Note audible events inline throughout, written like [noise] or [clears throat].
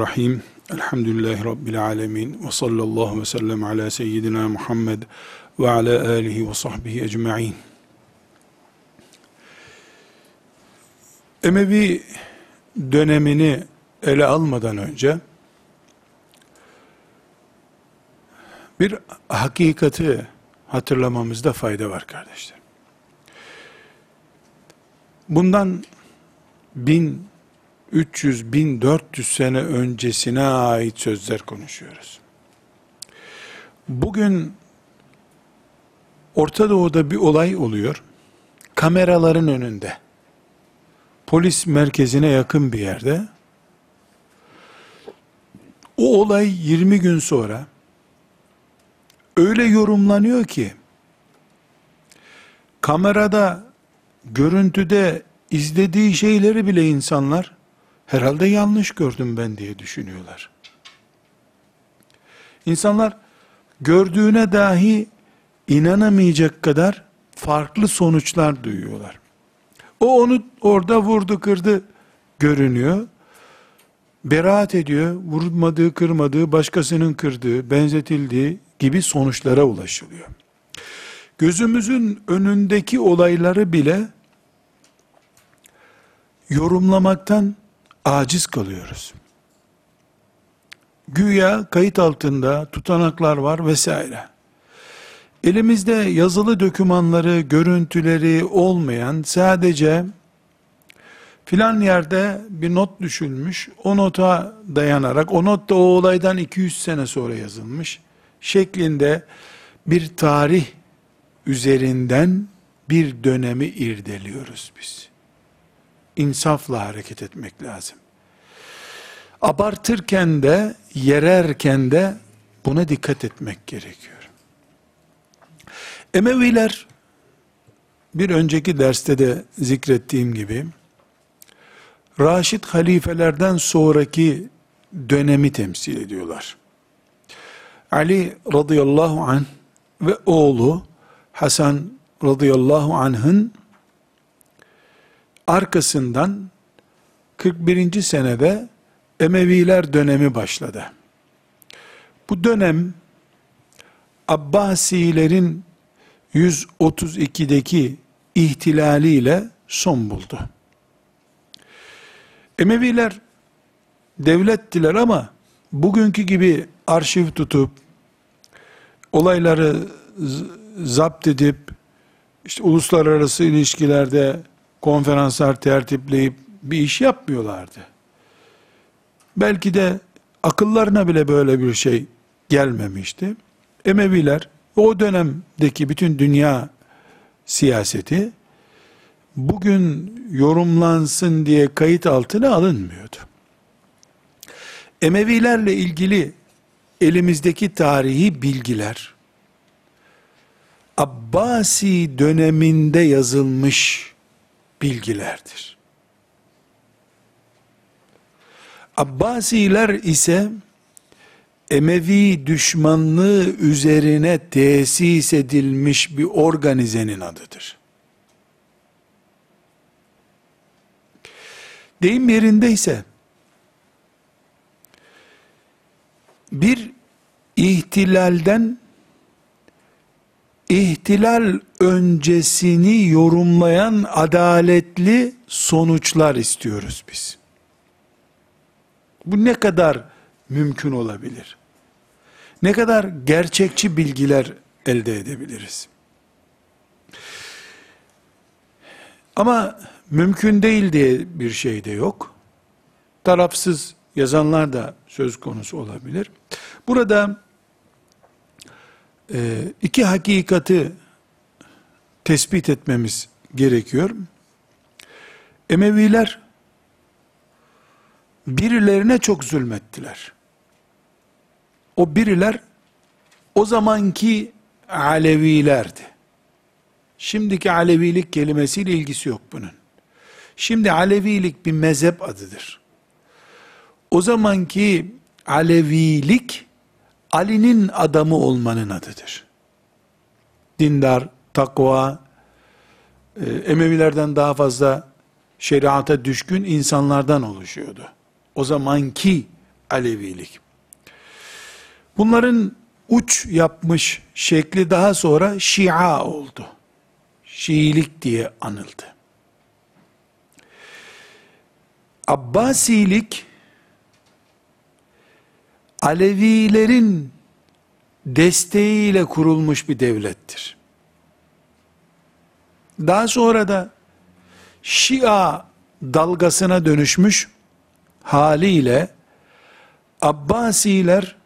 Bismillahirrahmanirrahim. Elhamdülillahi Rabbil alemin. Ve sallallahu ve sellem ala seyyidina Muhammed ve ala alihi ve sahbihi ecma'in. Emevi dönemini ele almadan önce bir hakikati hatırlamamızda fayda var kardeşler. Bundan bin 300, 1400 sene öncesine ait sözler konuşuyoruz. Bugün Orta Doğu'da bir olay oluyor. Kameraların önünde. Polis merkezine yakın bir yerde. O olay 20 gün sonra öyle yorumlanıyor ki kamerada görüntüde izlediği şeyleri bile insanlar herhalde yanlış gördüm ben diye düşünüyorlar. İnsanlar gördüğüne dahi inanamayacak kadar farklı sonuçlar duyuyorlar. O onu orada vurdu kırdı görünüyor. Beraat ediyor. Vurmadığı kırmadığı başkasının kırdığı benzetildiği gibi sonuçlara ulaşılıyor. Gözümüzün önündeki olayları bile yorumlamaktan aciz kalıyoruz. Güya kayıt altında tutanaklar var vesaire. Elimizde yazılı dokümanları, görüntüleri olmayan sadece filan yerde bir not düşülmüş, o nota dayanarak, o not da o olaydan 200 sene sonra yazılmış şeklinde bir tarih üzerinden bir dönemi irdeliyoruz biz insafla hareket etmek lazım. Abartırken de, yererken de buna dikkat etmek gerekiyor. Emeviler, bir önceki derste de zikrettiğim gibi, Raşid halifelerden sonraki dönemi temsil ediyorlar. Ali radıyallahu anh ve oğlu Hasan radıyallahu anh'ın arkasından 41. senede Emeviler dönemi başladı. Bu dönem Abbasilerin 132'deki ihtilaliyle son buldu. Emeviler devlettiler ama bugünkü gibi arşiv tutup olayları zapt edip işte uluslararası ilişkilerde konferanslar tertipleyip bir iş yapmıyorlardı. Belki de akıllarına bile böyle bir şey gelmemişti. Emeviler o dönemdeki bütün dünya siyaseti bugün yorumlansın diye kayıt altına alınmıyordu. Emevilerle ilgili elimizdeki tarihi bilgiler Abbasi döneminde yazılmış bilgilerdir. Abbasiler ise Emevi düşmanlığı üzerine tesis edilmiş bir organizenin adıdır. Deyim yerindeyse bir ihtilalden ihtilal öncesini yorumlayan adaletli sonuçlar istiyoruz biz. Bu ne kadar mümkün olabilir? Ne kadar gerçekçi bilgiler elde edebiliriz? Ama mümkün değil diye bir şey de yok. Tarafsız yazanlar da söz konusu olabilir. Burada iki hakikati tespit etmemiz gerekiyor. Emeviler birilerine çok zulmettiler. O biriler o zamanki Alevilerdi. Şimdiki Alevilik kelimesiyle ilgisi yok bunun. Şimdi Alevilik bir mezhep adıdır. O zamanki Alevilik Ali'nin adamı olmanın adıdır. Dindar, takva, e, Emevilerden daha fazla şeriata düşkün insanlardan oluşuyordu. O zamanki Alevilik. Bunların uç yapmış şekli daha sonra Şia oldu. Şiilik diye anıldı. Abbasilik Alevilerin desteğiyle kurulmuş bir devlettir. Daha sonra da Şia dalgasına dönüşmüş haliyle Abbasiler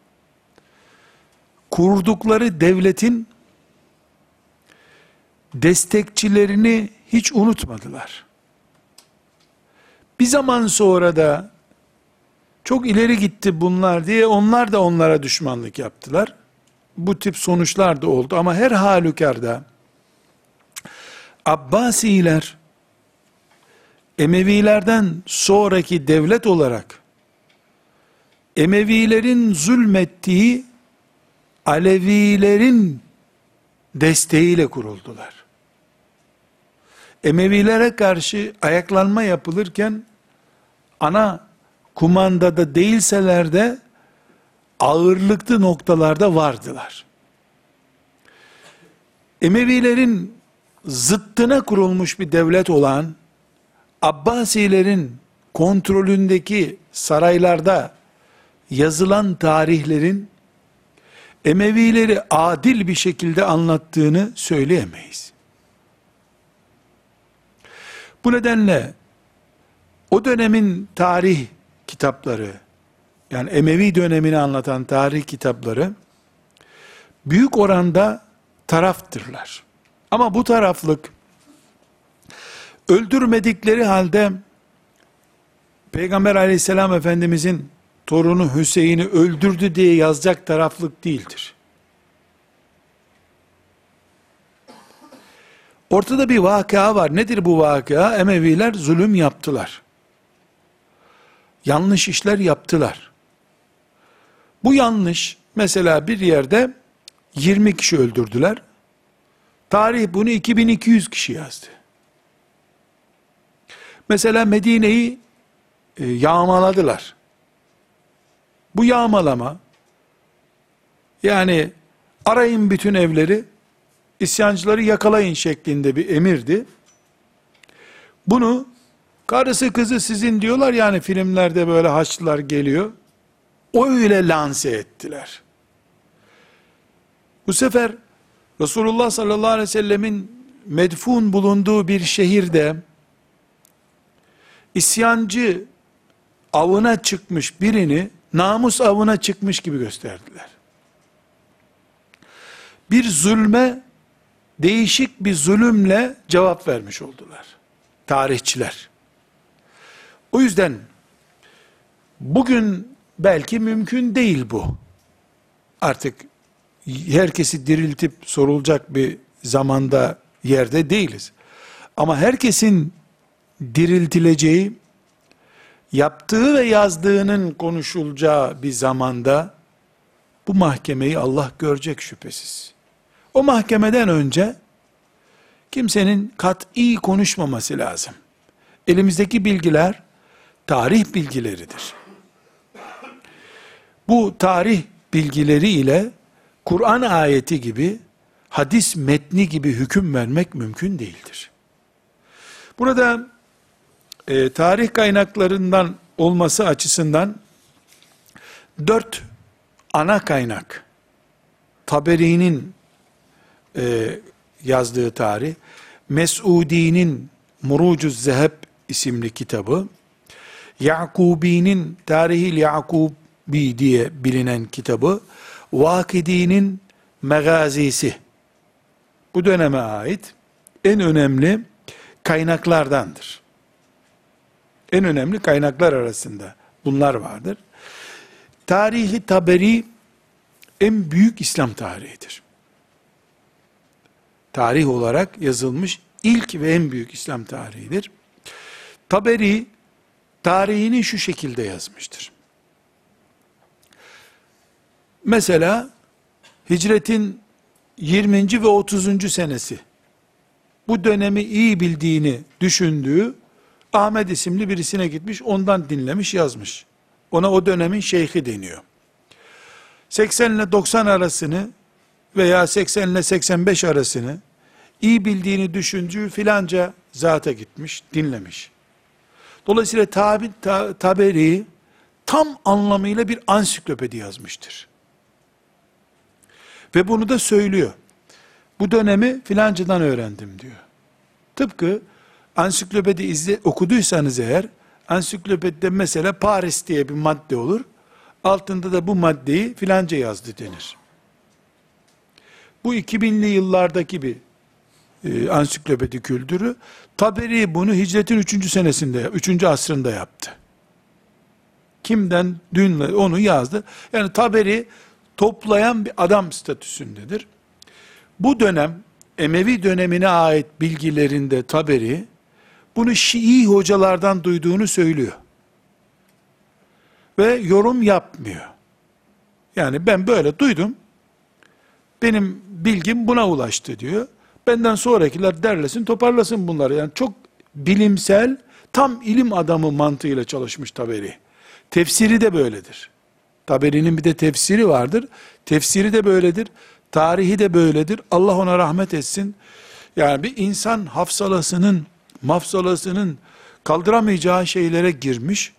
kurdukları devletin destekçilerini hiç unutmadılar. Bir zaman sonra da çok ileri gitti bunlar diye onlar da onlara düşmanlık yaptılar. Bu tip sonuçlar da oldu ama her halükarda Abbasiler Emevilerden sonraki devlet olarak Emevilerin zulmettiği Alevilerin desteğiyle kuruldular. Emevilere karşı ayaklanma yapılırken ana kumandada değilseler de ağırlıklı noktalarda vardılar. Emevilerin zıttına kurulmuş bir devlet olan Abbasilerin kontrolündeki saraylarda yazılan tarihlerin Emevileri adil bir şekilde anlattığını söyleyemeyiz. Bu nedenle o dönemin tarih kitapları, yani Emevi dönemini anlatan tarih kitapları, büyük oranda taraftırlar. Ama bu taraflık, öldürmedikleri halde, Peygamber aleyhisselam efendimizin torunu Hüseyin'i öldürdü diye yazacak taraflık değildir. Ortada bir vakıa var. Nedir bu vakıa? Emeviler zulüm yaptılar. Yanlış işler yaptılar. Bu yanlış, mesela bir yerde 20 kişi öldürdüler. Tarih bunu 2200 kişi yazdı. Mesela Medine'yi e, yağmaladılar. Bu yağmalama, yani arayın bütün evleri, isyancıları yakalayın şeklinde bir emirdi. Bunu karısı kızı sizin diyorlar yani filmlerde böyle haçlılar geliyor. O öyle lanse ettiler. Bu sefer Resulullah sallallahu aleyhi ve sellemin medfun bulunduğu bir şehirde isyancı avına çıkmış birini namus avına çıkmış gibi gösterdiler. Bir zulme değişik bir zulümle cevap vermiş oldular. Tarihçiler. O yüzden bugün belki mümkün değil bu. Artık herkesi diriltip sorulacak bir zamanda yerde değiliz. Ama herkesin diriltileceği yaptığı ve yazdığının konuşulacağı bir zamanda bu mahkemeyi Allah görecek şüphesiz. O mahkemeden önce kimsenin kat'i konuşmaması lazım. Elimizdeki bilgiler tarih bilgileridir. Bu tarih bilgileri ile Kur'an ayeti gibi hadis metni gibi hüküm vermek mümkün değildir. Burada e, tarih kaynaklarından olması açısından dört ana kaynak Taberi'nin e, yazdığı tarih, Mes'udi'nin Murucuz Zeheb isimli kitabı, Yakubi'nin Tarihil Yakubi diye bilinen kitabı, Vakidi'nin Megazisi, bu döneme ait en önemli kaynaklardandır en önemli kaynaklar arasında bunlar vardır. Tarihi Taberi en büyük İslam tarihidir. Tarih olarak yazılmış ilk ve en büyük İslam tarihidir. Taberi tarihini şu şekilde yazmıştır. Mesela hicretin 20. ve 30. senesi bu dönemi iyi bildiğini düşündüğü Ahmet isimli birisine gitmiş, ondan dinlemiş, yazmış. Ona o dönemin şeyhi deniyor. 80 ile 90 arasını veya 80 ile 85 arasını iyi bildiğini düşündüğü filanca zata gitmiş, dinlemiş. Dolayısıyla tabi, ta, Taberi tam anlamıyla bir ansiklopedi yazmıştır. Ve bunu da söylüyor. Bu dönemi filancıdan öğrendim diyor. Tıpkı ansiklopedi izle, okuduysanız eğer, ansiklopedide mesela Paris diye bir madde olur. Altında da bu maddeyi filanca yazdı denir. Bu 2000'li yıllardaki bir e, ansiklopedi kültürü. Taberi bunu hicretin 3. senesinde, 3. asrında yaptı. Kimden dün onu yazdı. Yani Taberi toplayan bir adam statüsündedir. Bu dönem Emevi dönemine ait bilgilerinde Taberi bunu Şii hocalardan duyduğunu söylüyor. Ve yorum yapmıyor. Yani ben böyle duydum. Benim bilgim buna ulaştı diyor. Benden sonrakiler derlesin, toparlasın bunları. Yani çok bilimsel, tam ilim adamı mantığıyla çalışmış Taberi. Tefsiri de böyledir. Taberi'nin bir de tefsiri vardır. Tefsiri de böyledir. Tarihi de böyledir. Allah ona rahmet etsin. Yani bir insan hafsalasının, mafsalasının kaldıramayacağı şeylere girmiş.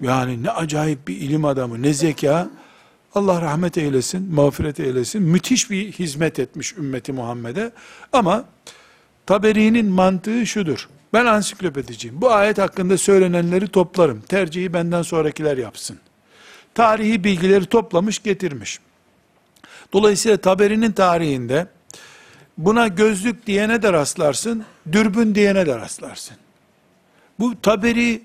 Yani ne acayip bir ilim adamı, ne zeka. Allah rahmet eylesin, mağfiret eylesin. Müthiş bir hizmet etmiş ümmeti Muhammed'e. Ama Taberi'nin mantığı şudur. Ben ansiklopediciyim. Bu ayet hakkında söylenenleri toplarım. Tercihi benden sonrakiler yapsın. Tarihi bilgileri toplamış getirmiş. Dolayısıyla Taberi'nin tarihinde buna gözlük diyene de rastlarsın, dürbün diyene de rastlarsın. Bu Taberi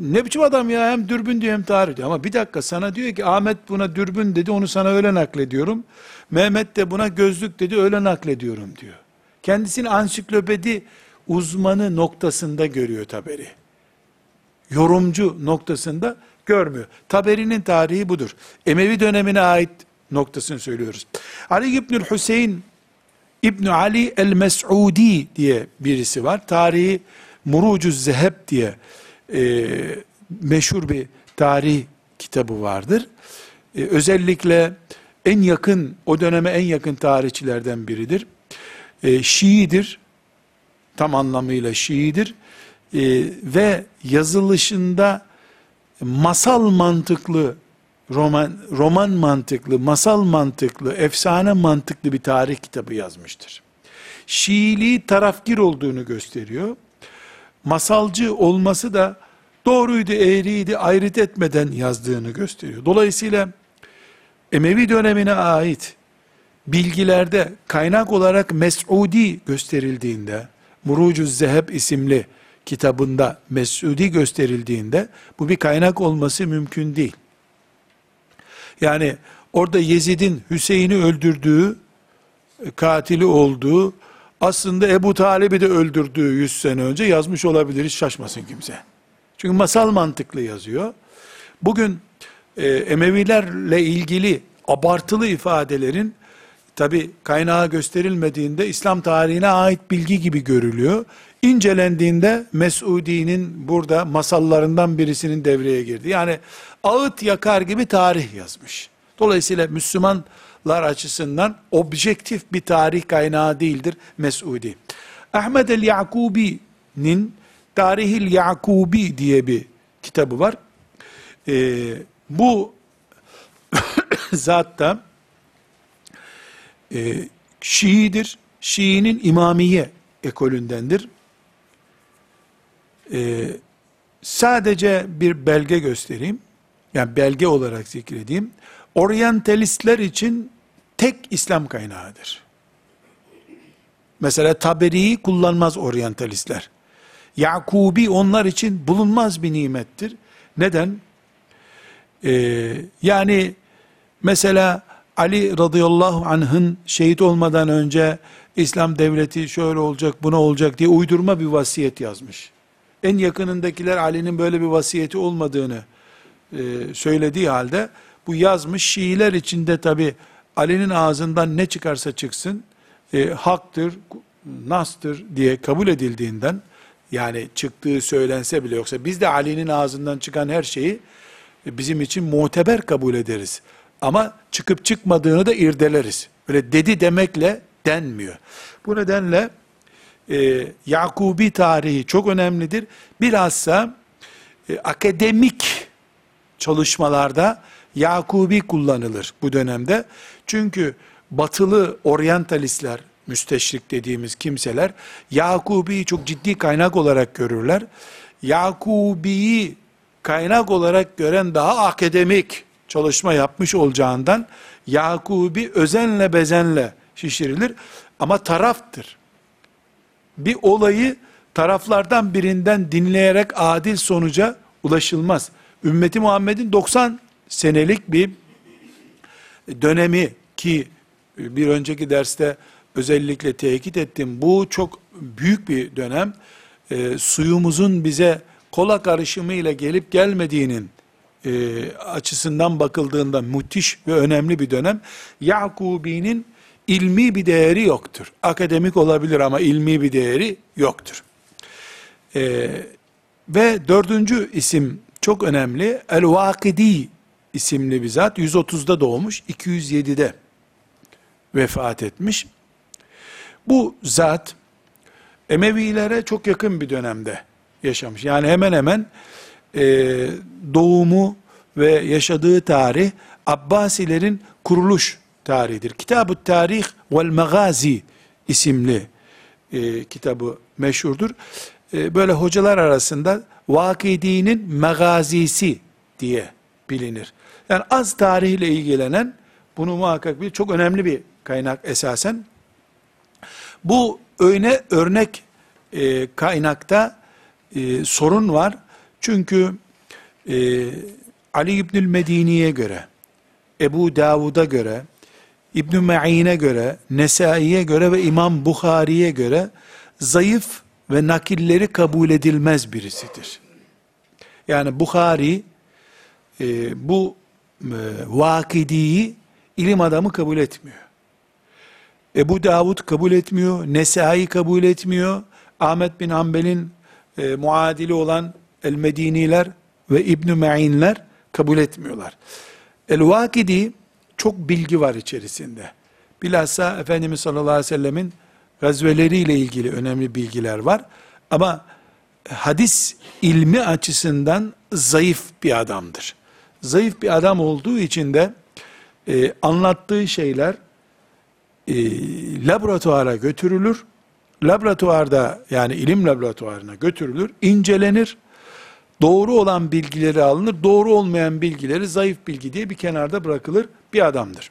ne biçim adam ya hem dürbün diyor hem tarih diyor. Ama bir dakika sana diyor ki Ahmet buna dürbün dedi onu sana öyle naklediyorum. Mehmet de buna gözlük dedi öyle naklediyorum diyor. Kendisini ansiklopedi uzmanı noktasında görüyor Taberi. Yorumcu noktasında görmüyor. Taberi'nin tarihi budur. Emevi dönemine ait noktasını söylüyoruz. Ali İbnül Hüseyin İbn Ali el-Mes'udi diye birisi var. Tarihi Murucuz Zeheb diye e, meşhur bir tarih kitabı vardır. E, özellikle en yakın, o döneme en yakın tarihçilerden biridir. E, Şiidir, tam anlamıyla Şiidir. E, ve yazılışında masal mantıklı, roman, roman mantıklı, masal mantıklı, efsane mantıklı bir tarih kitabı yazmıştır. Şiiliği tarafgir olduğunu gösteriyor masalcı olması da doğruydu, eğriydi ayrıt etmeden yazdığını gösteriyor. Dolayısıyla Emevi dönemine ait bilgilerde kaynak olarak Mes'udi gösterildiğinde, Murucuz Zeheb isimli kitabında Mes'udi gösterildiğinde bu bir kaynak olması mümkün değil. Yani orada Yezid'in Hüseyin'i öldürdüğü, katili olduğu aslında Ebu Talib'i de öldürdüğü 100 sene önce yazmış olabilir, hiç şaşmasın kimse. Çünkü masal mantıklı yazıyor. Bugün e, Emevilerle ilgili abartılı ifadelerin tabi kaynağı gösterilmediğinde İslam tarihine ait bilgi gibi görülüyor. İncelendiğinde Mes'udi'nin burada masallarından birisinin devreye girdi. Yani ağıt yakar gibi tarih yazmış. Dolayısıyla Müslüman lar açısından objektif bir tarih kaynağı değildir Mesudi. Ahmed el-Yakubi'nin Tarihil Yakubi diye bir kitabı var. Ee, bu [coughs] zatta e, Şii'dir. Şii'nin imamiye ekolündendir. Ee, sadece bir belge göstereyim. Yani belge olarak zikredeyim. Oryantalistler için tek İslam kaynağıdır. Mesela Taberi'yi kullanmaz oryantalistler. Yakubi onlar için bulunmaz bir nimettir. Neden? Ee, yani mesela Ali radıyallahu anh'ın şehit olmadan önce İslam devleti şöyle olacak, buna olacak diye uydurma bir vasiyet yazmış. En yakınındakiler Ali'nin böyle bir vasiyeti olmadığını e, söylediği halde bu yazmış Şiiler içinde tabi Ali'nin ağzından ne çıkarsa çıksın e, haktır, nastır diye kabul edildiğinden yani çıktığı söylense bile yoksa biz de Ali'nin ağzından çıkan her şeyi bizim için muteber kabul ederiz. Ama çıkıp çıkmadığını da irdeleriz. Öyle dedi demekle denmiyor. Bu nedenle e, Yakubi tarihi çok önemlidir. Bilhassa e, akademik çalışmalarda Yakubi kullanılır bu dönemde. Çünkü batılı oryantalistler, müsteşrik dediğimiz kimseler Yakubi'yi çok ciddi kaynak olarak görürler. Yakubi'yi kaynak olarak gören daha akademik çalışma yapmış olacağından Yakubi özenle bezenle şişirilir ama taraftır. Bir olayı taraflardan birinden dinleyerek adil sonuca ulaşılmaz. Ümmeti Muhammed'in 90 senelik bir dönemi ki bir önceki derste özellikle tekit ettim. Bu çok büyük bir dönem. E, suyumuzun bize kola karışımı ile gelip gelmediğinin e, açısından bakıldığında müthiş ve önemli bir dönem. Yakubi'nin ilmi bir değeri yoktur. Akademik olabilir ama ilmi bir değeri yoktur. E, ve dördüncü isim çok önemli. El-Vakidi isimli bir zat 130'da doğmuş, 207'de vefat etmiş. Bu zat Emevilere çok yakın bir dönemde yaşamış. Yani hemen hemen e, doğumu ve yaşadığı tarih Abbasilerin kuruluş tarihidir. Kitab-ı Tarih vel Magazi isimli e, kitabı meşhurdur. E, böyle hocalar arasında Vakidi'nin Megazisi diye bilinir. Yani az tarihle ilgilenen bunu muhakkak bir çok önemli bir kaynak esasen. Bu öne örnek e, kaynakta e, sorun var. Çünkü e, Ali İbnül Medini'ye göre, Ebu Davud'a göre, İbn Ma'in'e göre, Nesai'ye göre ve İmam Bukhari'ye göre zayıf ve nakilleri kabul edilmez birisidir. Yani Bukhari e, bu e, vakidiyi ilim adamı kabul etmiyor. Ebu Davud kabul etmiyor, Nesai kabul etmiyor, Ahmet bin Hanbel'in e, muadili olan El-Mediniler ve İbn-i Me'inler kabul etmiyorlar. El-Vakidi çok bilgi var içerisinde. Bilhassa Efendimiz sallallahu aleyhi ve sellemin gazveleriyle ilgili önemli bilgiler var. Ama hadis ilmi açısından zayıf bir adamdır. Zayıf bir adam olduğu için de e, anlattığı şeyler e, laboratuvara götürülür. Laboratuvarda yani ilim laboratuvarına götürülür, incelenir. Doğru olan bilgileri alınır, doğru olmayan bilgileri zayıf bilgi diye bir kenarda bırakılır bir adamdır.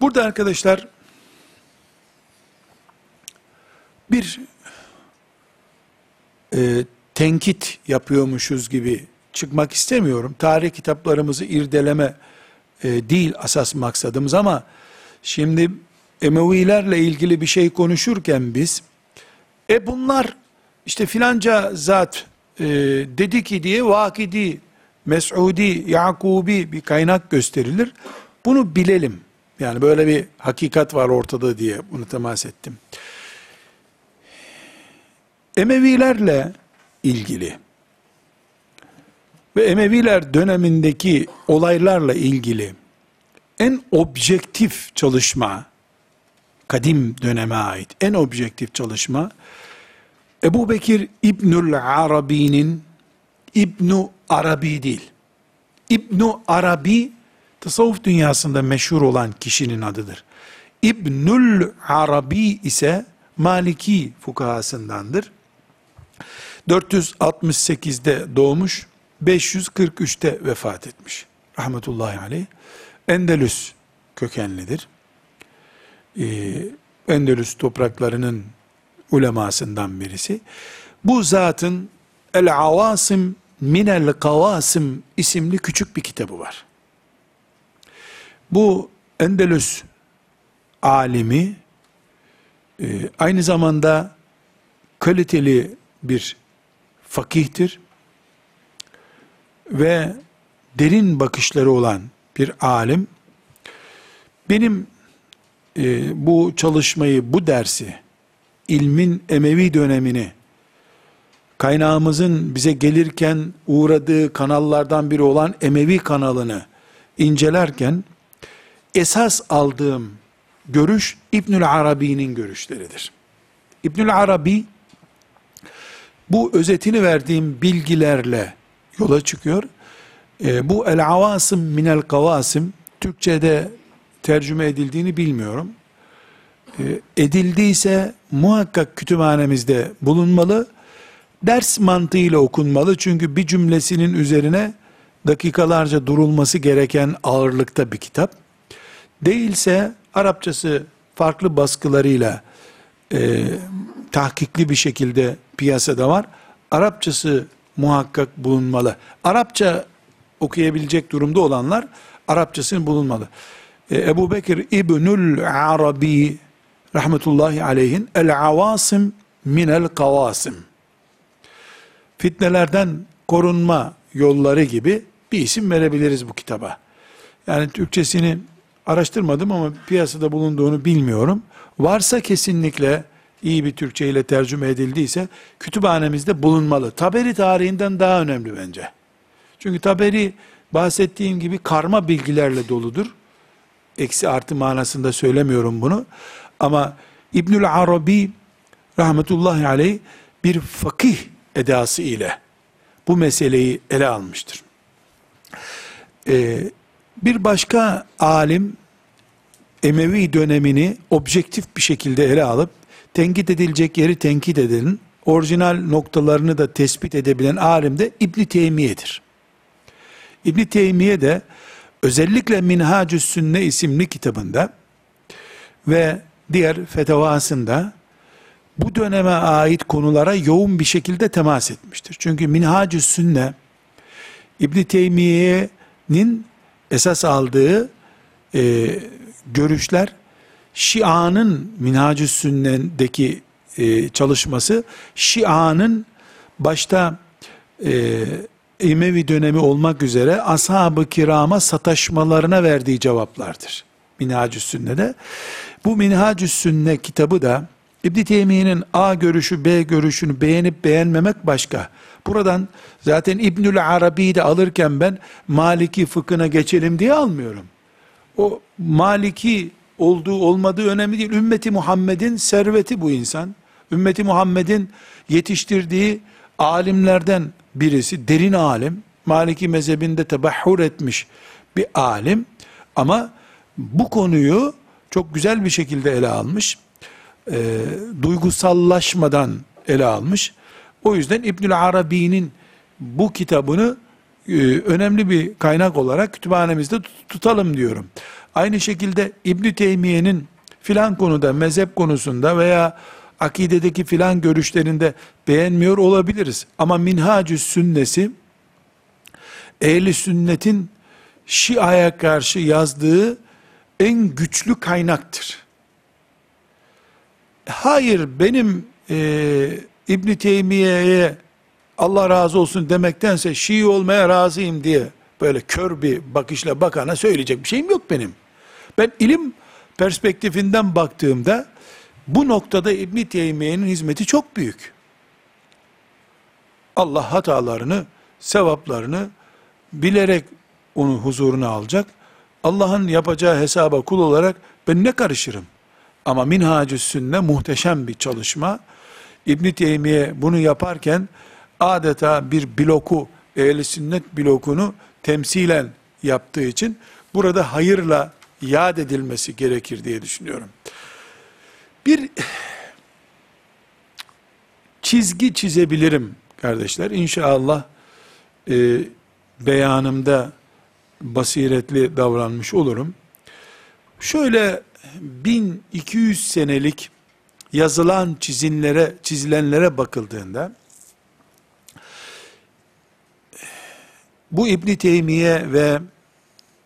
Burada arkadaşlar bir e, tenkit yapıyormuşuz gibi çıkmak istemiyorum. Tarih kitaplarımızı irdeleme e, değil asas maksadımız ama şimdi Emevilerle ilgili bir şey konuşurken biz e bunlar işte filanca zat e, dedi ki diye Vakidi, Mes'udi, Yakubi bir kaynak gösterilir. Bunu bilelim. Yani böyle bir hakikat var ortada diye bunu temas ettim. Emevilerle ilgili ve Emeviler dönemindeki olaylarla ilgili en objektif çalışma, kadim döneme ait en objektif çalışma, Ebu Bekir İbnül Arabi'nin İbnu Arabi değil. İbnu Arabi tasavvuf dünyasında meşhur olan kişinin adıdır. İbnül Arabi ise Maliki fukahasındandır. 468'de doğmuş, 543'te vefat etmiş. Rahmetullahi aleyh. Endelüs kökenlidir. Ee, Endülüs topraklarının ulemasından birisi. Bu zatın El Avasim Minel Kavasim isimli küçük bir kitabı var. Bu Endülüs alimi e, aynı zamanda kaliteli bir fakihtir ve derin bakışları olan bir alim. Benim e, bu çalışmayı, bu dersi, ilmin Emevi dönemini kaynağımızın bize gelirken uğradığı kanallardan biri olan Emevi kanalını incelerken esas aldığım görüş İbnül Arabi'nin görüşleridir. İbnül Arabi bu özetini verdiğim bilgilerle yola çıkıyor. E, bu el avasım minel kavasim Türkçe'de tercüme edildiğini bilmiyorum. E, edildiyse muhakkak kütüphanemizde bulunmalı. Ders mantığıyla okunmalı çünkü bir cümlesinin üzerine dakikalarca durulması gereken ağırlıkta bir kitap. Değilse Arapçası farklı baskılarıyla e, tahkikli bir şekilde piyasada var. Arapçası muhakkak bulunmalı. Arapça okuyabilecek durumda olanlar Arapçasının bulunmalı. E, Ebu Bekir İbnül Arabi rahmetullahi aleyhin el avasim minel kavasim fitnelerden korunma yolları gibi bir isim verebiliriz bu kitaba. Yani Türkçesini araştırmadım ama piyasada bulunduğunu bilmiyorum. Varsa kesinlikle iyi bir Türkçe ile tercüme edildiyse kütüphanemizde bulunmalı. Taberi tarihinden daha önemli bence. Çünkü Taberi bahsettiğim gibi karma bilgilerle doludur. Eksi artı manasında söylemiyorum bunu. Ama İbnül Arabi rahmetullahi aleyh bir fakih edası ile bu meseleyi ele almıştır. Ee, bir başka alim Emevi dönemini objektif bir şekilde ele alıp tenkit edilecek yeri tenkit edenin orijinal noktalarını da tespit edebilen alim de İbn Teymiye'dir. İbn Teymiye de özellikle Minhacü Sünne isimli kitabında ve diğer fetavasında bu döneme ait konulara yoğun bir şekilde temas etmiştir. Çünkü Minhacü Sünne İbn Teymiye'nin esas aldığı e, görüşler Şia'nın Minhacü Sünne'deki e, çalışması Şia'nın başta e, Emevi dönemi olmak üzere ashab-ı kirama sataşmalarına verdiği cevaplardır. Minhacü Sünne'de. Bu Minhacü Sünne kitabı da İbn Teymiye'nin A görüşü B görüşünü beğenip beğenmemek başka. Buradan zaten İbnül Arabi'yi de alırken ben Maliki fıkhına geçelim diye almıyorum. O Maliki olduğu olmadığı önemli değil. Ümmeti Muhammed'in serveti bu insan. Ümmeti Muhammed'in yetiştirdiği alimlerden birisi, derin alim. Maliki mezhebinde tebahhur etmiş bir alim. Ama bu konuyu çok güzel bir şekilde ele almış e, duygusallaşmadan ele almış. O yüzden İbnül Arabi'nin bu kitabını e, önemli bir kaynak olarak kütüphanemizde tutalım diyorum. Aynı şekilde İbn Teymiye'nin filan konuda, mezhep konusunda veya akidedeki filan görüşlerinde beğenmiyor olabiliriz. Ama minhacü sünnesi ehli sünnetin Şia'ya karşı yazdığı en güçlü kaynaktır hayır benim e, İbn Teymiye'ye Allah razı olsun demektense Şii olmaya razıyım diye böyle kör bir bakışla bakana söyleyecek bir şeyim yok benim. Ben ilim perspektifinden baktığımda bu noktada İbn Teymiye'nin hizmeti çok büyük. Allah hatalarını, sevaplarını bilerek onu huzuruna alacak. Allah'ın yapacağı hesaba kul olarak ben ne karışırım? Ama Minhacü Sünne muhteşem bir çalışma. İbn Teymiye bunu yaparken adeta bir bloku, ehli sünnet blokunu temsilen yaptığı için burada hayırla yad edilmesi gerekir diye düşünüyorum. Bir çizgi çizebilirim kardeşler. İnşallah e, beyanımda basiretli davranmış olurum. Şöyle 1200 senelik yazılan çizinlere, çizilenlere bakıldığında bu İbn Teymiye ve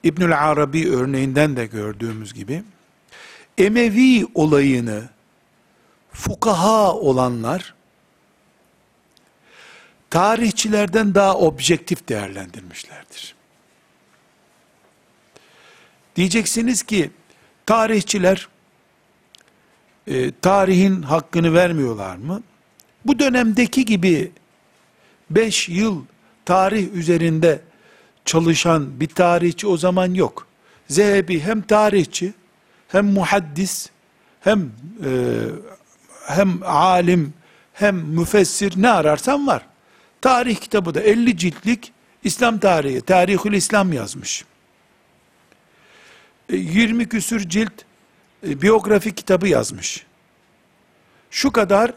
İbnül Arabi örneğinden de gördüğümüz gibi Emevi olayını fukaha olanlar tarihçilerden daha objektif değerlendirmişlerdir. Diyeceksiniz ki Tarihçiler e, tarihin hakkını vermiyorlar mı? Bu dönemdeki gibi 5 yıl tarih üzerinde çalışan bir tarihçi o zaman yok. Zehebi hem tarihçi, hem muhaddis, hem e, hem alim, hem müfessir ne ararsan var. Tarih kitabı da 50 ciltlik İslam tarihi, Tarihül İslam yazmış. 20 küsür cilt e, biyografi kitabı yazmış. Şu kadar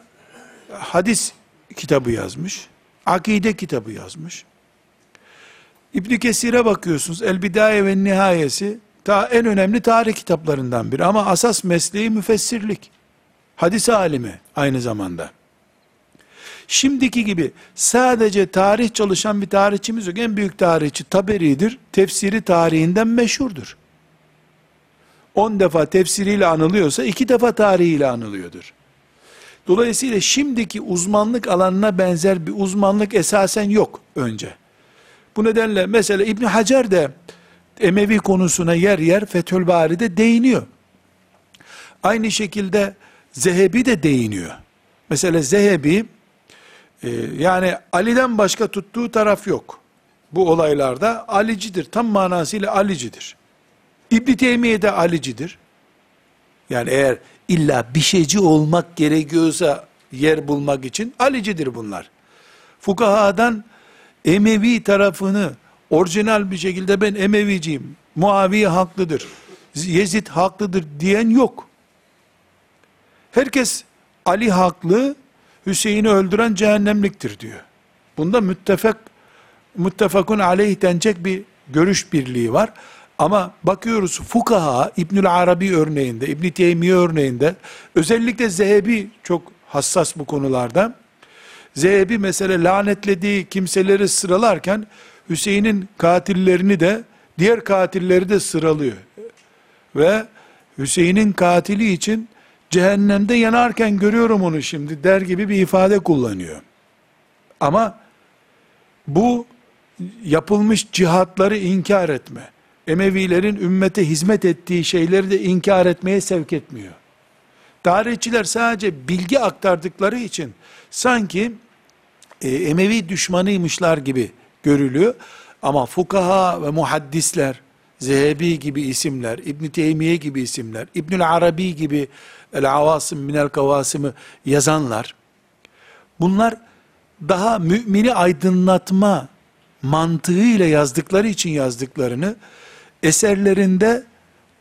hadis kitabı yazmış. Akide kitabı yazmış. İbn Kesir'e bakıyorsunuz. El Bidaye ve Nihayesi ta en önemli tarih kitaplarından biri ama asas mesleği müfessirlik. Hadis alimi aynı zamanda. Şimdiki gibi sadece tarih çalışan bir tarihçimiz yok. En büyük tarihçi Taberi'dir. Tefsiri tarihinden meşhurdur. 10 defa tefsiriyle anılıyorsa iki defa tarihiyle anılıyordur. Dolayısıyla şimdiki uzmanlık alanına benzer bir uzmanlık esasen yok önce. Bu nedenle mesela İbn Hacer de Emevi konusuna yer yer Fethül Bari'de değiniyor. Aynı şekilde Zehebi de değiniyor. Mesela Zehebi e, yani Ali'den başka tuttuğu taraf yok. Bu olaylarda Alicidir. Tam manasıyla Alicidir. İbn Teymiye de Alicidir. Yani eğer illa bir şeyci olmak gerekiyorsa yer bulmak için Alicidir bunlar. Fukahadan Emevi tarafını orijinal bir şekilde ben Emeviciyim, Muaviye haklıdır, Yezid haklıdır diyen yok. Herkes Ali haklı, Hüseyin'i öldüren cehennemliktir diyor. Bunda müttefak, müttefakun aleyh denecek bir görüş birliği var. Ama bakıyoruz fukaha İbnül Arabi örneğinde, İbn Teymiye örneğinde özellikle Zehebi çok hassas bu konularda. Zehebi mesela lanetlediği kimseleri sıralarken Hüseyin'in katillerini de diğer katilleri de sıralıyor. Ve Hüseyin'in katili için cehennemde yanarken görüyorum onu şimdi der gibi bir ifade kullanıyor. Ama bu yapılmış cihatları inkar etme. Emevilerin ümmete hizmet ettiği şeyleri de inkar etmeye sevk etmiyor. Tarihçiler sadece bilgi aktardıkları için sanki e, Emevi düşmanıymışlar gibi görülüyor. Ama fukaha ve muhaddisler, Zehebi gibi isimler, İbn Teymiye gibi isimler, İbnül Arabi gibi El Avasim Minel Kavasim'i yazanlar, bunlar daha mümini aydınlatma mantığıyla yazdıkları için yazdıklarını, eserlerinde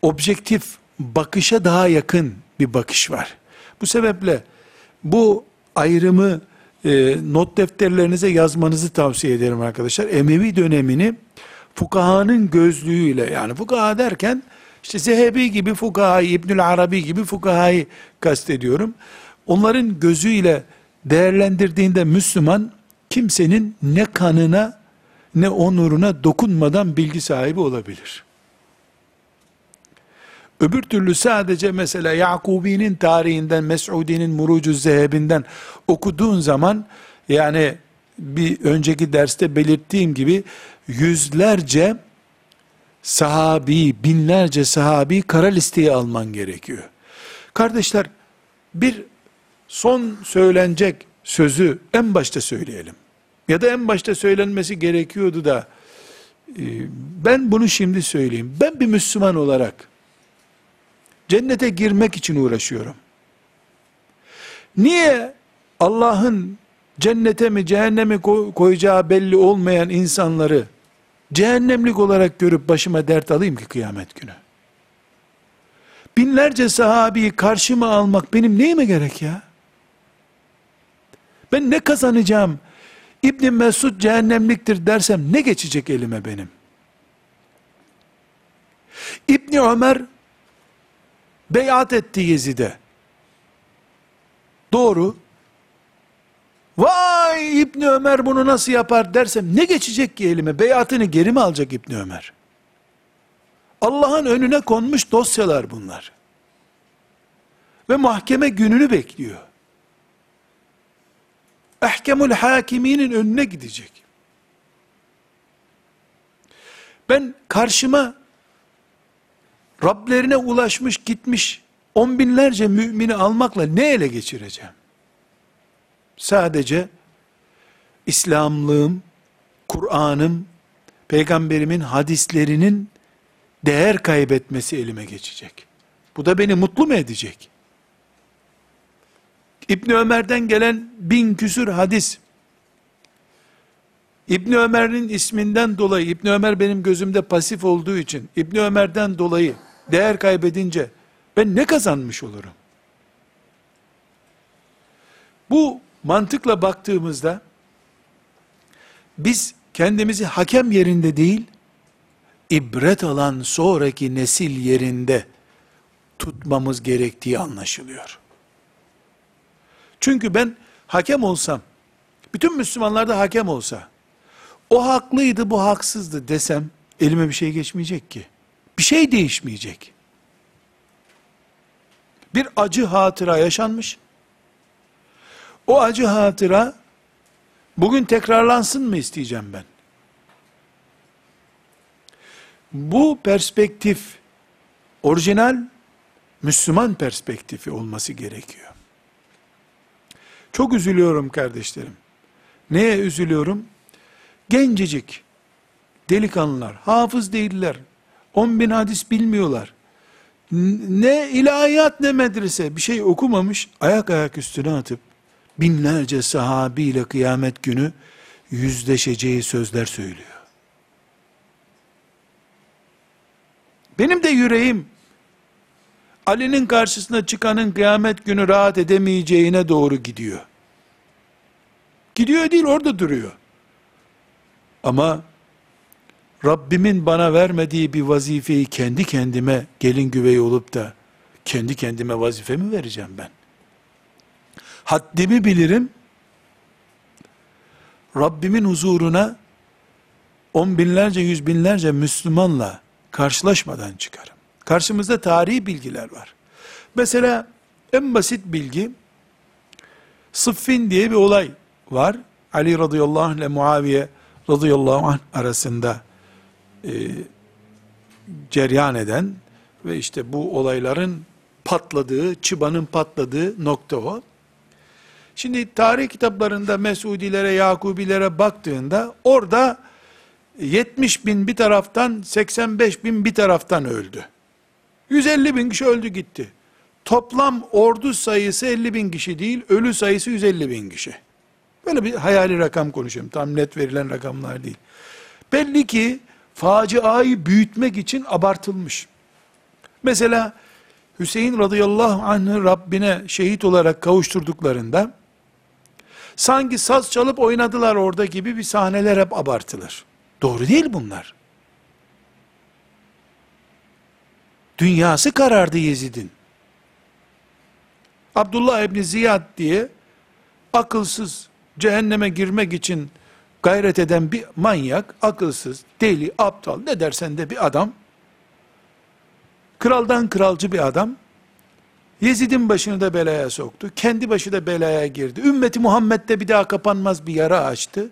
objektif bakışa daha yakın bir bakış var. Bu sebeple bu ayrımı e, not defterlerinize yazmanızı tavsiye ederim arkadaşlar. Emevi dönemini fukahanın gözlüğüyle yani fukaha derken işte Zehebi gibi fukahayı, İbnül Arabi gibi fukahayı kastediyorum. Onların gözüyle değerlendirdiğinde Müslüman kimsenin ne kanına ne onuruna dokunmadan bilgi sahibi olabilir. Öbür türlü sadece mesela Yakubi'nin tarihinden, Mes'udi'nin Murucu Zehebinden okuduğun zaman yani bir önceki derste belirttiğim gibi yüzlerce sahabi, binlerce sahabi kara listeye alman gerekiyor. Kardeşler bir son söylenecek sözü en başta söyleyelim. Ya da en başta söylenmesi gerekiyordu da e, ben bunu şimdi söyleyeyim. Ben bir Müslüman olarak Cennete girmek için uğraşıyorum. Niye Allah'ın cennete mi cehenneme koyacağı belli olmayan insanları cehennemlik olarak görüp başıma dert alayım ki kıyamet günü? Binlerce sahabeyi karşıma almak benim neyime gerek ya? Ben ne kazanacağım? İbn Mesud cehennemliktir dersem ne geçecek elime benim? İbni Ömer beyat etti Yezid'e. Doğru. Vay İbni Ömer bunu nasıl yapar dersem ne geçecek ki elime? Beyatını geri mi alacak İbni Ömer? Allah'ın önüne konmuş dosyalar bunlar. Ve mahkeme gününü bekliyor. Ehkemul hakiminin önüne gidecek. Ben karşıma Rablerine ulaşmış gitmiş on binlerce mümini almakla ne ele geçireceğim? Sadece İslamlığım, Kur'an'ım, peygamberimin hadislerinin değer kaybetmesi elime geçecek. Bu da beni mutlu mu edecek? İbni Ömer'den gelen bin küsür hadis, İbni Ömer'in isminden dolayı, İbni Ömer benim gözümde pasif olduğu için, İbni Ömer'den dolayı değer kaybedince, ben ne kazanmış olurum? Bu mantıkla baktığımızda, biz kendimizi hakem yerinde değil, ibret alan sonraki nesil yerinde tutmamız gerektiği anlaşılıyor. Çünkü ben hakem olsam, bütün Müslümanlar da hakem olsa, o haklıydı bu haksızdı desem, elime bir şey geçmeyecek ki. Bir şey değişmeyecek. Bir acı hatıra yaşanmış. O acı hatıra bugün tekrarlansın mı isteyeceğim ben? Bu perspektif orijinal Müslüman perspektifi olması gerekiyor. Çok üzülüyorum kardeşlerim. Neye üzülüyorum? Gencecik delikanlılar, hafız değiller, on bin hadis bilmiyorlar. Ne ilahiyat ne medrese bir şey okumamış, ayak ayak üstüne atıp, binlerce sahabiyle kıyamet günü yüzleşeceği sözler söylüyor. Benim de yüreğim Ali'nin karşısına çıkanın kıyamet günü rahat edemeyeceğine doğru gidiyor. Gidiyor değil orada duruyor. Ama Rabbimin bana vermediği bir vazifeyi kendi kendime gelin güvey olup da kendi kendime vazifemi vereceğim ben. Haddimi bilirim. Rabbimin huzuruna on binlerce, yüz binlerce Müslümanla karşılaşmadan çıkarım. Karşımızda tarihi bilgiler var. Mesela en basit bilgi, Sıffin diye bir olay var. Ali radıyallahu anh ile Muaviye radıyallahu anh arasında e, ceryan eden ve işte bu olayların patladığı, çıbanın patladığı nokta o. Şimdi tarih kitaplarında Mesudilere, Yakubilere baktığında orada 70 bin bir taraftan 85 bin bir taraftan öldü. 150 bin kişi öldü gitti. Toplam ordu sayısı 50 bin kişi değil, ölü sayısı 150 bin kişi. Böyle bir hayali rakam konuşuyorum. Tam net verilen rakamlar değil. Belli ki faciayı büyütmek için abartılmış. Mesela Hüseyin radıyallahu anh'ı Rabbine şehit olarak kavuşturduklarında sanki saz çalıp oynadılar orada gibi bir sahneler hep abartılır. Doğru değil bunlar. Dünyası karardı Yezid'in. Abdullah İbni Ziyad diye akılsız cehenneme girmek için gayret eden bir manyak, akılsız, deli, aptal ne dersen de bir adam, kraldan kralcı bir adam, Yezid'in başını da belaya soktu, kendi başı da belaya girdi, ümmeti Muhammed'de bir daha kapanmaz bir yara açtı,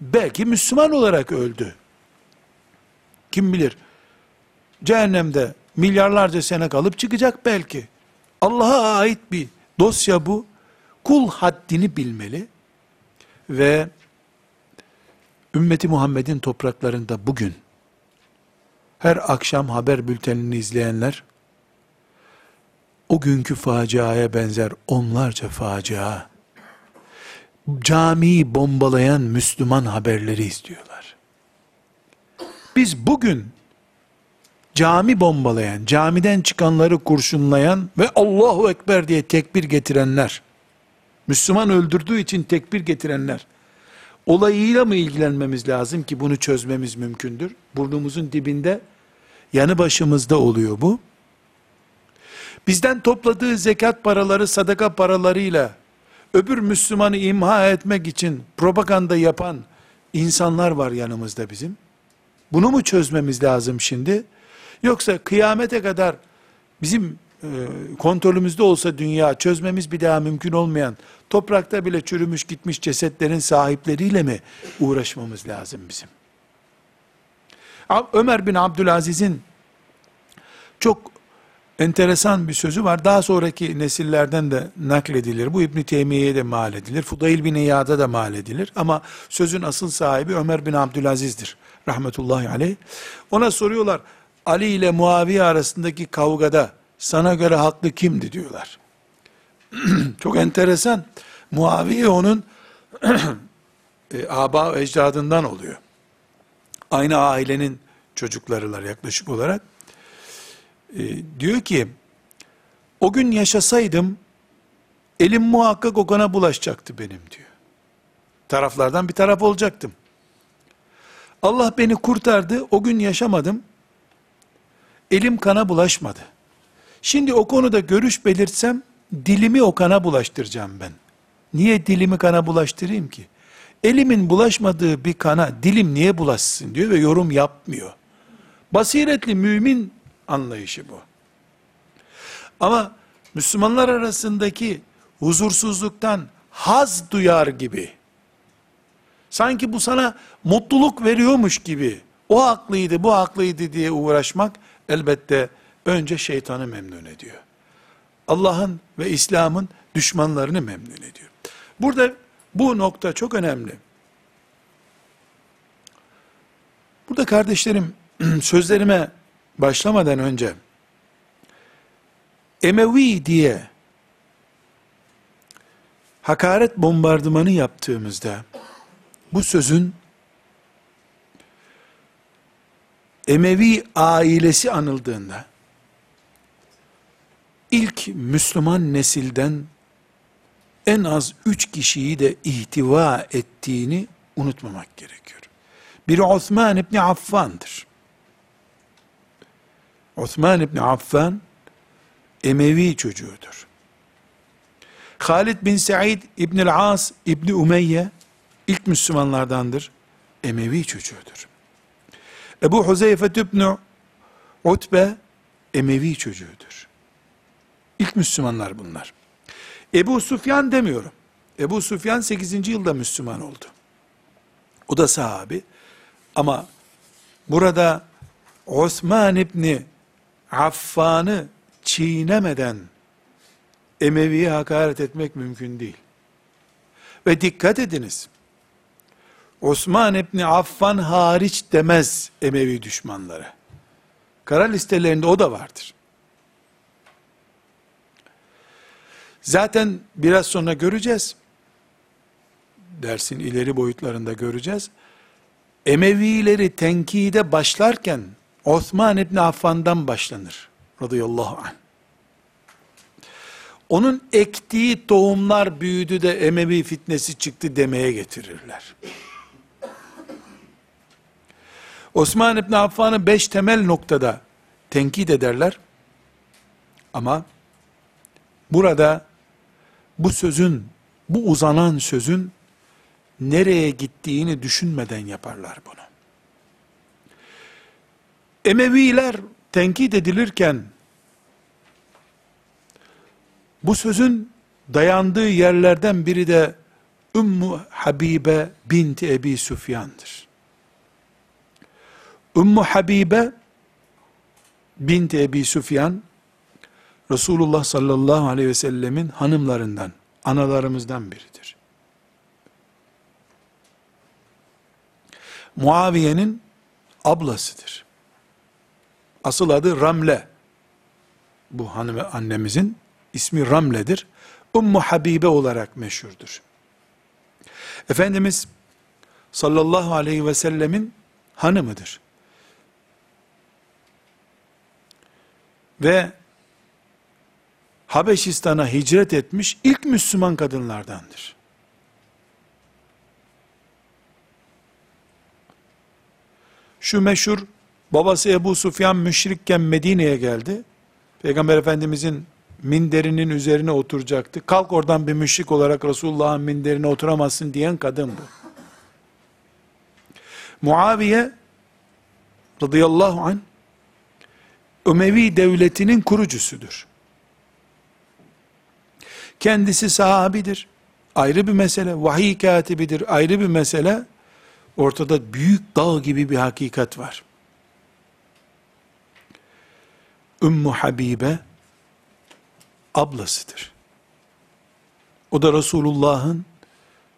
belki Müslüman olarak öldü. Kim bilir, cehennemde milyarlarca sene kalıp çıkacak belki. Allah'a ait bir dosya bu. Kul haddini bilmeli ve ümmeti Muhammed'in topraklarında bugün her akşam haber bültenini izleyenler o günkü faciaya benzer onlarca facia camiyi bombalayan Müslüman haberleri istiyorlar. Biz bugün cami bombalayan, camiden çıkanları kurşunlayan ve Allahu Ekber diye tekbir getirenler, Müslüman öldürdüğü için tekbir getirenler, olayıyla mı ilgilenmemiz lazım ki bunu çözmemiz mümkündür? Burnumuzun dibinde, yanı başımızda oluyor bu. Bizden topladığı zekat paraları, sadaka paralarıyla, öbür Müslümanı imha etmek için propaganda yapan insanlar var yanımızda bizim. Bunu mu çözmemiz lazım şimdi? Yoksa kıyamete kadar bizim kontrolümüzde olsa dünya çözmemiz bir daha mümkün olmayan toprakta bile çürümüş gitmiş cesetlerin sahipleriyle mi uğraşmamız lazım bizim? Ömer bin Abdülaziz'in çok enteresan bir sözü var. Daha sonraki nesillerden de nakledilir. Bu İbn Teymiye'ye de mal edilir. Fudayl bin İyad'a da mal edilir. Ama sözün asıl sahibi Ömer bin Abdülaziz'dir. Rahmetullahi aleyh. Ona soruyorlar. Ali ile Muaviye arasındaki kavgada sana göre haklı kimdi diyorlar. [clears throat] Çok enteresan. Muaviye onun [clears throat] e, aba ecdadından oluyor. Aynı ailenin çocuklarılar yaklaşık olarak. E, diyor ki, o gün yaşasaydım, elim muhakkak o kana bulaşacaktı benim diyor. Taraflardan bir taraf olacaktım. Allah beni kurtardı, o gün yaşamadım, elim kana bulaşmadı. Şimdi o konuda görüş belirtsem, dilimi o kana bulaştıracağım ben. Niye dilimi kana bulaştırayım ki? Elimin bulaşmadığı bir kana dilim niye bulaşsın diyor ve yorum yapmıyor. Basiretli mümin anlayışı bu. Ama Müslümanlar arasındaki huzursuzluktan haz duyar gibi, sanki bu sana mutluluk veriyormuş gibi, o haklıydı, bu haklıydı diye uğraşmak, elbette önce şeytanı memnun ediyor. Allah'ın ve İslam'ın düşmanlarını memnun ediyor. Burada bu nokta çok önemli. Burada kardeşlerim [clears throat] sözlerime başlamadan önce Emevi diye hakaret bombardımanı yaptığımızda bu sözün Emevi ailesi anıldığında ilk Müslüman nesilden en az üç kişiyi de ihtiva ettiğini unutmamak gerekiyor. Biri Osman İbni Affan'dır. Osman İbni Affan, Emevi çocuğudur. Halid bin Said İbni As İbni Umeyye, ilk Müslümanlardandır. Emevi çocuğudur. Ebu Huzeyfe İbni Utbe, Emevi çocuğudur. İlk Müslümanlar bunlar. Ebu Sufyan demiyorum. Ebu Sufyan 8. yılda Müslüman oldu. O da sahabi. Ama burada Osman İbni Affan'ı çiğnemeden Emevi'ye hakaret etmek mümkün değil. Ve dikkat ediniz. Osman İbni Affan hariç demez Emevi düşmanları. Kara listelerinde o da vardır. Zaten biraz sonra göreceğiz. Dersin ileri boyutlarında göreceğiz. Emevileri tenkide başlarken Osman İbni Affan'dan başlanır. Radıyallahu anh. Onun ektiği tohumlar büyüdü de Emevi fitnesi çıktı demeye getirirler. Osman İbni Affan'ı beş temel noktada tenkit ederler. Ama burada bu sözün, bu uzanan sözün nereye gittiğini düşünmeden yaparlar bunu. Emeviler tenkit edilirken bu sözün dayandığı yerlerden biri de Ümmü Habibe binti Ebi Süfyan'dır. Ümmü Habibe binti Ebi Süfyan Resulullah sallallahu aleyhi ve sellemin hanımlarından, analarımızdan biridir. Muaviye'nin ablasıdır. Asıl adı Ramle. Bu hanım annemizin ismi Ramle'dir. Ummu Habibe olarak meşhurdur. Efendimiz sallallahu aleyhi ve sellemin hanımıdır. Ve Habeşistan'a hicret etmiş ilk Müslüman kadınlardandır. Şu meşhur babası Ebu Sufyan müşrikken Medine'ye geldi. Peygamber Efendimizin minderinin üzerine oturacaktı. Kalk oradan bir müşrik olarak Resulullah'ın minderine oturamazsın diyen kadın bu. Muaviye radıyallahu anh Ömevi devletinin kurucusudur. Kendisi sahabidir. Ayrı bir mesele. Vahiy katibidir. Ayrı bir mesele. Ortada büyük dağ gibi bir hakikat var. Ümmü Habibe ablasıdır. O da Resulullah'ın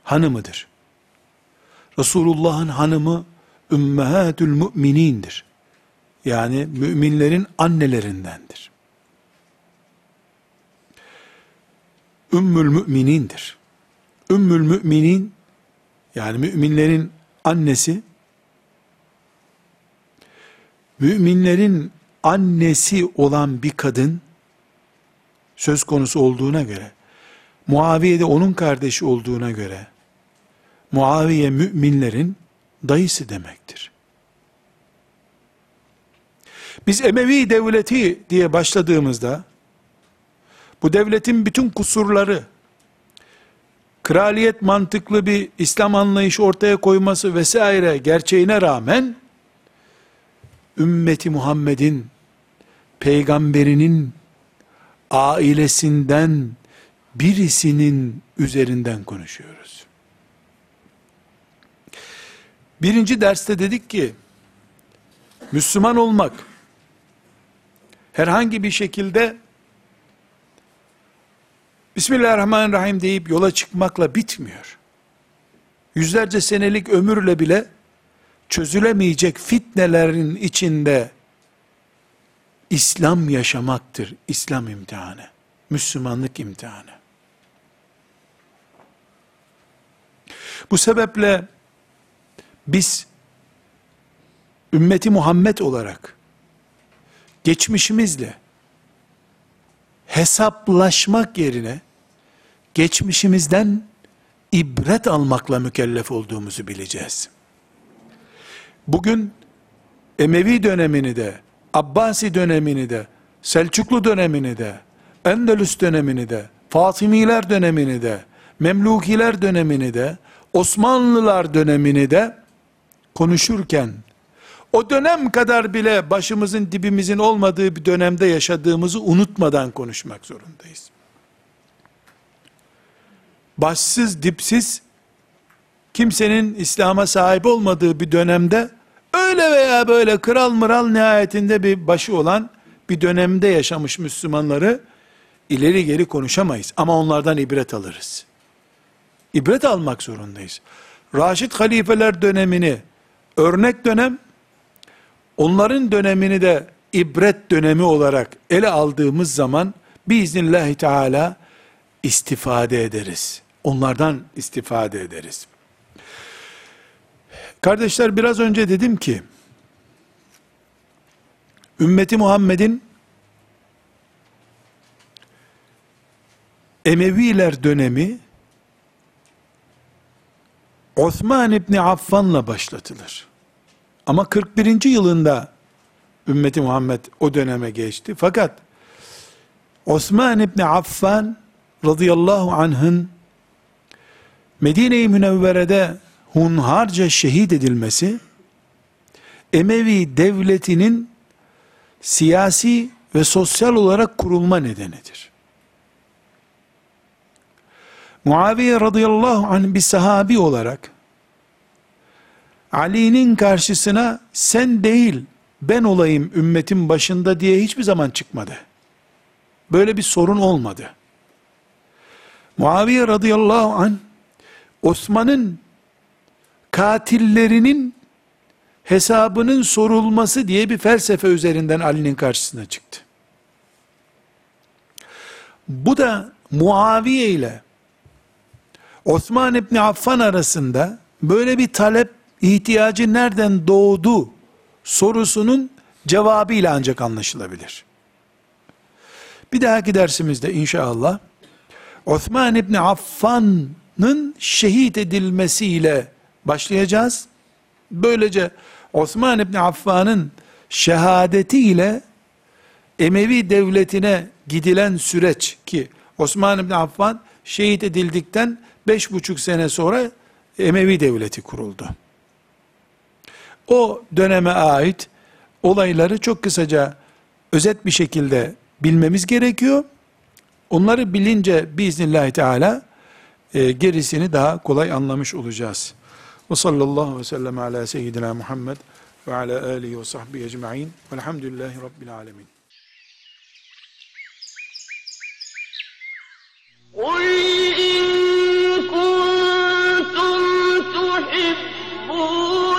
hanımıdır. Resulullah'ın hanımı ümmehatül müminindir. Yani müminlerin annelerindendir. Ümmül müminindir. Ümmül müminin yani müminlerin annesi müminlerin annesi olan bir kadın söz konusu olduğuna göre Muaviye de onun kardeşi olduğuna göre Muaviye müminlerin dayısı demektir. Biz Emevi devleti diye başladığımızda bu devletin bütün kusurları kraliyet mantıklı bir İslam anlayışı ortaya koyması vesaire gerçeğine rağmen ümmeti Muhammed'in peygamberinin ailesinden birisinin üzerinden konuşuyoruz. Birinci derste dedik ki, Müslüman olmak, herhangi bir şekilde, Bismillahirrahmanirrahim deyip yola çıkmakla bitmiyor. Yüzlerce senelik ömürle bile, çözülemeyecek fitnelerin içinde, İslam yaşamaktır, İslam imtihanı, Müslümanlık imtihanı. Bu sebeple biz ümmeti Muhammed olarak geçmişimizle hesaplaşmak yerine geçmişimizden ibret almakla mükellef olduğumuzu bileceğiz. Bugün Emevi dönemini de, Abbasi dönemini de, Selçuklu dönemini de, Endülüs dönemini de, Fatimiler dönemini de, Memlukiler dönemini de, Osmanlılar dönemini de konuşurken o dönem kadar bile başımızın dibimizin olmadığı bir dönemde yaşadığımızı unutmadan konuşmak zorundayız. Başsız dipsiz kimsenin İslam'a sahip olmadığı bir dönemde öyle veya böyle kral mıral nihayetinde bir başı olan bir dönemde yaşamış Müslümanları ileri geri konuşamayız ama onlardan ibret alırız ibret almak zorundayız. Raşid halifeler dönemini örnek dönem, onların dönemini de ibret dönemi olarak ele aldığımız zaman biiznillahü teala istifade ederiz. Onlardan istifade ederiz. Kardeşler biraz önce dedim ki, ümmeti Muhammed'in Emeviler dönemi Osman İbni Affan'la başlatılır. Ama 41. yılında ümmeti Muhammed o döneme geçti. Fakat Osman İbni Affan radıyallahu anh'ın Medine-i Münevvere'de hunharca şehit edilmesi, Emevi devletinin siyasi ve sosyal olarak kurulma nedenidir. Muaviye radıyallahu anh bir sahabi olarak Ali'nin karşısına sen değil ben olayım ümmetin başında diye hiçbir zaman çıkmadı. Böyle bir sorun olmadı. Muaviye radıyallahu anh Osman'ın katillerinin hesabının sorulması diye bir felsefe üzerinden Ali'nin karşısına çıktı. Bu da Muaviye ile Osman İbni Affan arasında böyle bir talep ihtiyacı nereden doğdu sorusunun cevabıyla ancak anlaşılabilir. Bir dahaki dersimizde inşallah Osman İbni Affan'ın şehit edilmesiyle başlayacağız. Böylece Osman İbni Affan'ın şehadetiyle Emevi devletine gidilen süreç ki Osman İbni Affan şehit edildikten beş buçuk sene sonra Emevi devleti kuruldu. O döneme ait olayları çok kısaca özet bir şekilde bilmemiz gerekiyor. Onları bilince biiznillahü teala e, gerisini daha kolay anlamış olacağız. Ve sallallahu ve sellem ala seyyidina Muhammed ve ala alihi ve sahbihi ecma'in velhamdülillahi rabbil alemin. قل إن كنتم تحبون